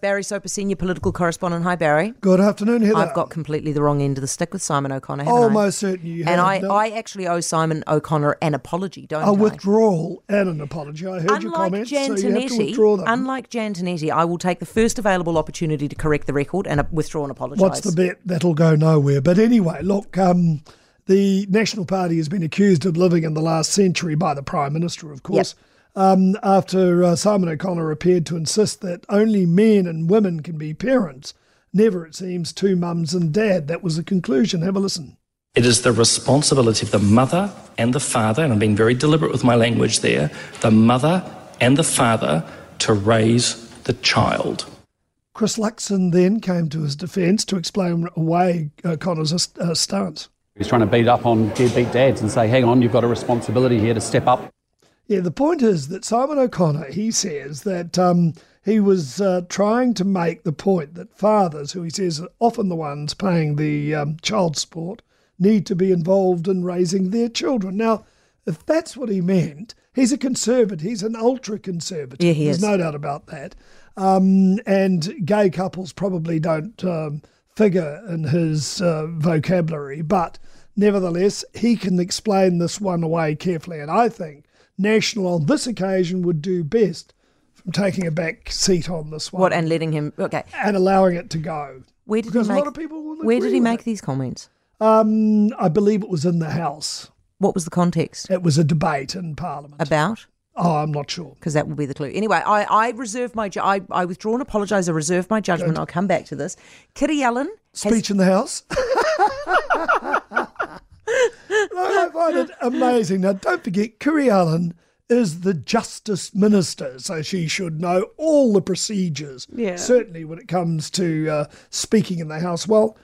Barry Soper, senior political correspondent. Hi, Barry. Good afternoon, Heather. I've got completely the wrong end of the stick with Simon O'Connor. haven't I? almost certain you have. And I, no, I actually owe Simon O'Connor an apology, don't a I? withdrawal and an apology. I heard your Unlike comments, Jan so you have to withdraw them. unlike Jan Tinetti, I will take the first available opportunity to correct the record and uh, withdraw and apologise. What's the bet? That'll go nowhere. But anyway, look, um, the National Party has been accused of living in the last century by the Prime Minister, of course. Um, after uh, Simon O'Connor appeared to insist that only men and women can be parents, never, it seems, two mums and dad. That was the conclusion. Have a listen. It is the responsibility of the mother and the father, and I'm being very deliberate with my language there, the mother and the father to raise the child. Chris Luxon then came to his defence to explain away O'Connor's uh, stance. He's trying to beat up on deadbeat dads and say, hang on, you've got a responsibility here to step up. Yeah, the point is that Simon O'Connor, he says that um, he was uh, trying to make the point that fathers, who he says are often the ones paying the um, child support, need to be involved in raising their children. Now, if that's what he meant, he's a conservative. He's an ultra conservative. Yeah, he There's is. no doubt about that. Um, and gay couples probably don't um, figure in his uh, vocabulary, but nevertheless, he can explain this one away carefully. And I think National on this occasion would do best from taking a back seat on this one What and letting him? Okay, and allowing it to go. where did Because he a make? lot of people where did he make it. these comments? Um, I believe it was in the House. What was the context It was a debate in Parliament. about? oh, I'm not sure. Because that will be the clue. Anyway, I, I reserve my ju- I, I withdraw and apologise. I reserve my judgment. I'll come back to this. Kiri Allen has Speech in the House. I find it amazing. Now, don't forget, Kiri Allen is the Justice Minister, so she should know all the procedures. Yeah. Certainly when it comes to uh, speaking in the House. Well,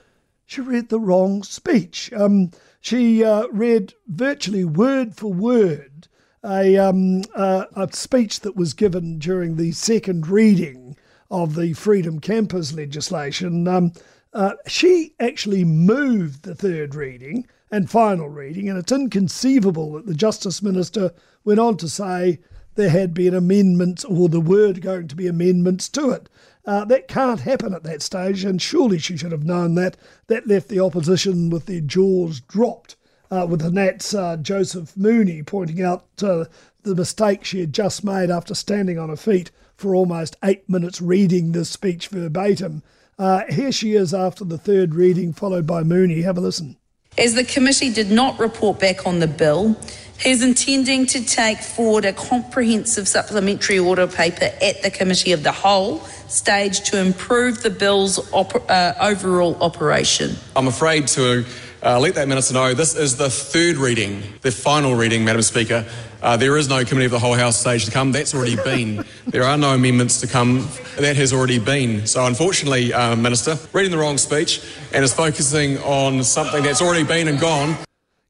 she read the wrong speech. Um, she uh, read virtually word for word a, um, uh, a speech that was given during the second reading of the Freedom Camping legislation. Um, uh, she actually moved the third reading and final reading, and it's inconceivable that the Justice Minister went on to say there had been amendments or the word going to be amendments to it. Uh, that can't happen at that stage, and surely she should have known that. That left the opposition with their jaws dropped, uh, with the Nats uh, Joseph Mooney pointing out uh, the mistake she had just made after standing on her feet for almost eight minutes reading this speech verbatim. Uh, here she is after the third reading, followed by Mooney. Have a listen. As the committee did not report back on the bill, he is intending to take forward a comprehensive supplementary order paper at the committee of the whole stage to improve the bill's op- uh, overall operation. I'm afraid to uh, let that minister know this is the third reading, the final reading, Madam Speaker. Uh, there is no committee of the whole House stage to come. That's already been. there are no amendments to come. That has already been. So, unfortunately, uh, Minister, reading the wrong speech and is focusing on something that's already been and gone.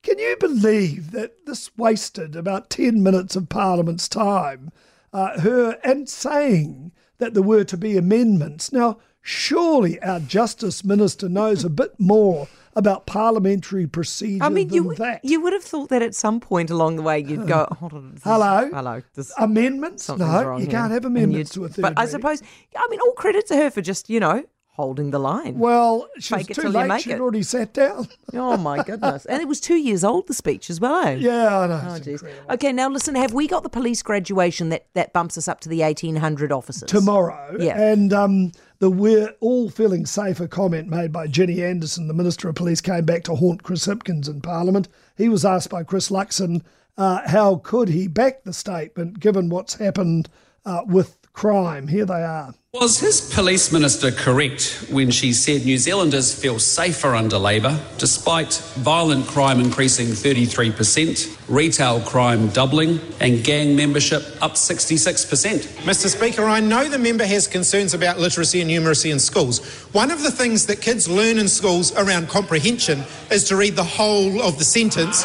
Can you believe that this wasted about 10 minutes of Parliament's time, uh, her and saying that there were to be amendments? Now, surely our Justice Minister knows a bit more about parliamentary procedure I mean, than you that. you would have thought that at some point along the way you'd go, oh, hold on, this Hello? hello, this, Amendments? No, wrong you here." can't have amendments to a third But I suppose, I mean, all credit to her for just you know holding the line. Well, she was it too till you late. make She'd it. already sat down. Oh my goodness! and it was two years old. The speech as well. Eh? yeah, I know. Oh, it's geez. incredible. Okay, now listen. Have we got the police graduation that, that bumps us up to the eighteen hundred officers tomorrow. Yeah. And um, the we're all feeling safer comment made by Ginny Andersen, the Minister of Police, came back to haunt Chris Hipkins in Parliament. He was asked by Chris Luxon uh, how could he back the statement given what's happened uh, with crime. Here they are. Was his police minister correct when she said New Zealanders feel safer under Labour, despite violent crime increasing 33%, retail crime doubling, and gang membership up 66%? Mr. Speaker, I know the member has concerns about literacy and numeracy in schools. One of the things that kids learn in schools around comprehension is to read the whole of the sentence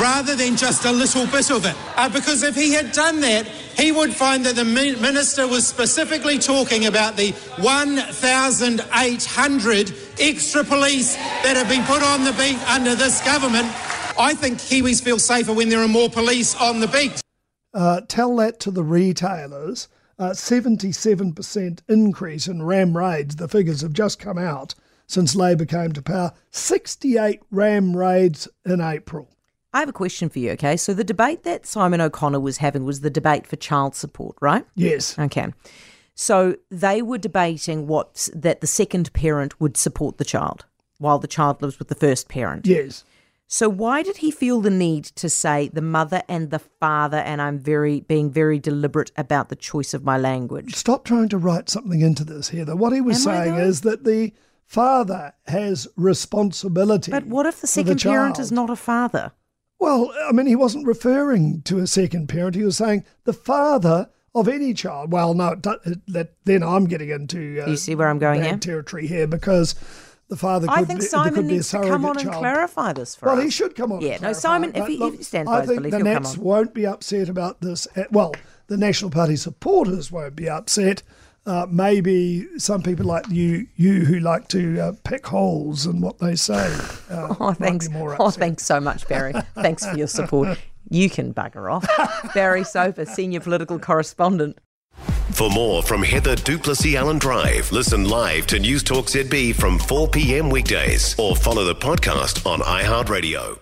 rather than just a little bit of it. Uh, because if he had done that, he would find that the minister was specifically talking about the 1,800 extra police that have been put on the beat under this government. I think Kiwis feel safer when there are more police on the beat. Uh, tell that to the retailers. Uh, 77% increase in RAM raids. The figures have just come out since Labour came to power. 68 RAM raids in April. I have a question for you, okay? So the debate that Simon O'Connor was having was the debate for child support, right? Yes. Okay. So they were debating what that the second parent would support the child while the child lives with the first parent. Yes. So why did he feel the need to say the mother and the father and I'm very being very deliberate about the choice of my language? Stop trying to write something into this, Heather. What he was Am saying is that the father has responsibility. But what if the second parent child. is not a father? Well, I mean, he wasn't referring to a second parent. He was saying the father of any child. Well, no, it do- it- that then I'm getting into uh, You see where I'm going here? territory here because the father. Could I think be, Simon needs to come on and child. clarify this for Well, us. Well, he should come on. Yeah, and no, Simon, if he, look, if he stands by I think belief, the Nats won't be upset about this. Uh, Well, the National Party supporters won't be upset. Uh, maybe some people like you, you who like to uh, pick holes in what they say. Uh, Oh, might thanks. Be more Oh, thanks so much, Barry. thanks for your support. You can bugger off. Barry Soper, senior political correspondent. For more from Heather du Plessis-Allen Drive, listen live to News Talk ZB from 4 p.m. weekdays or follow the podcast on iHeartRadio.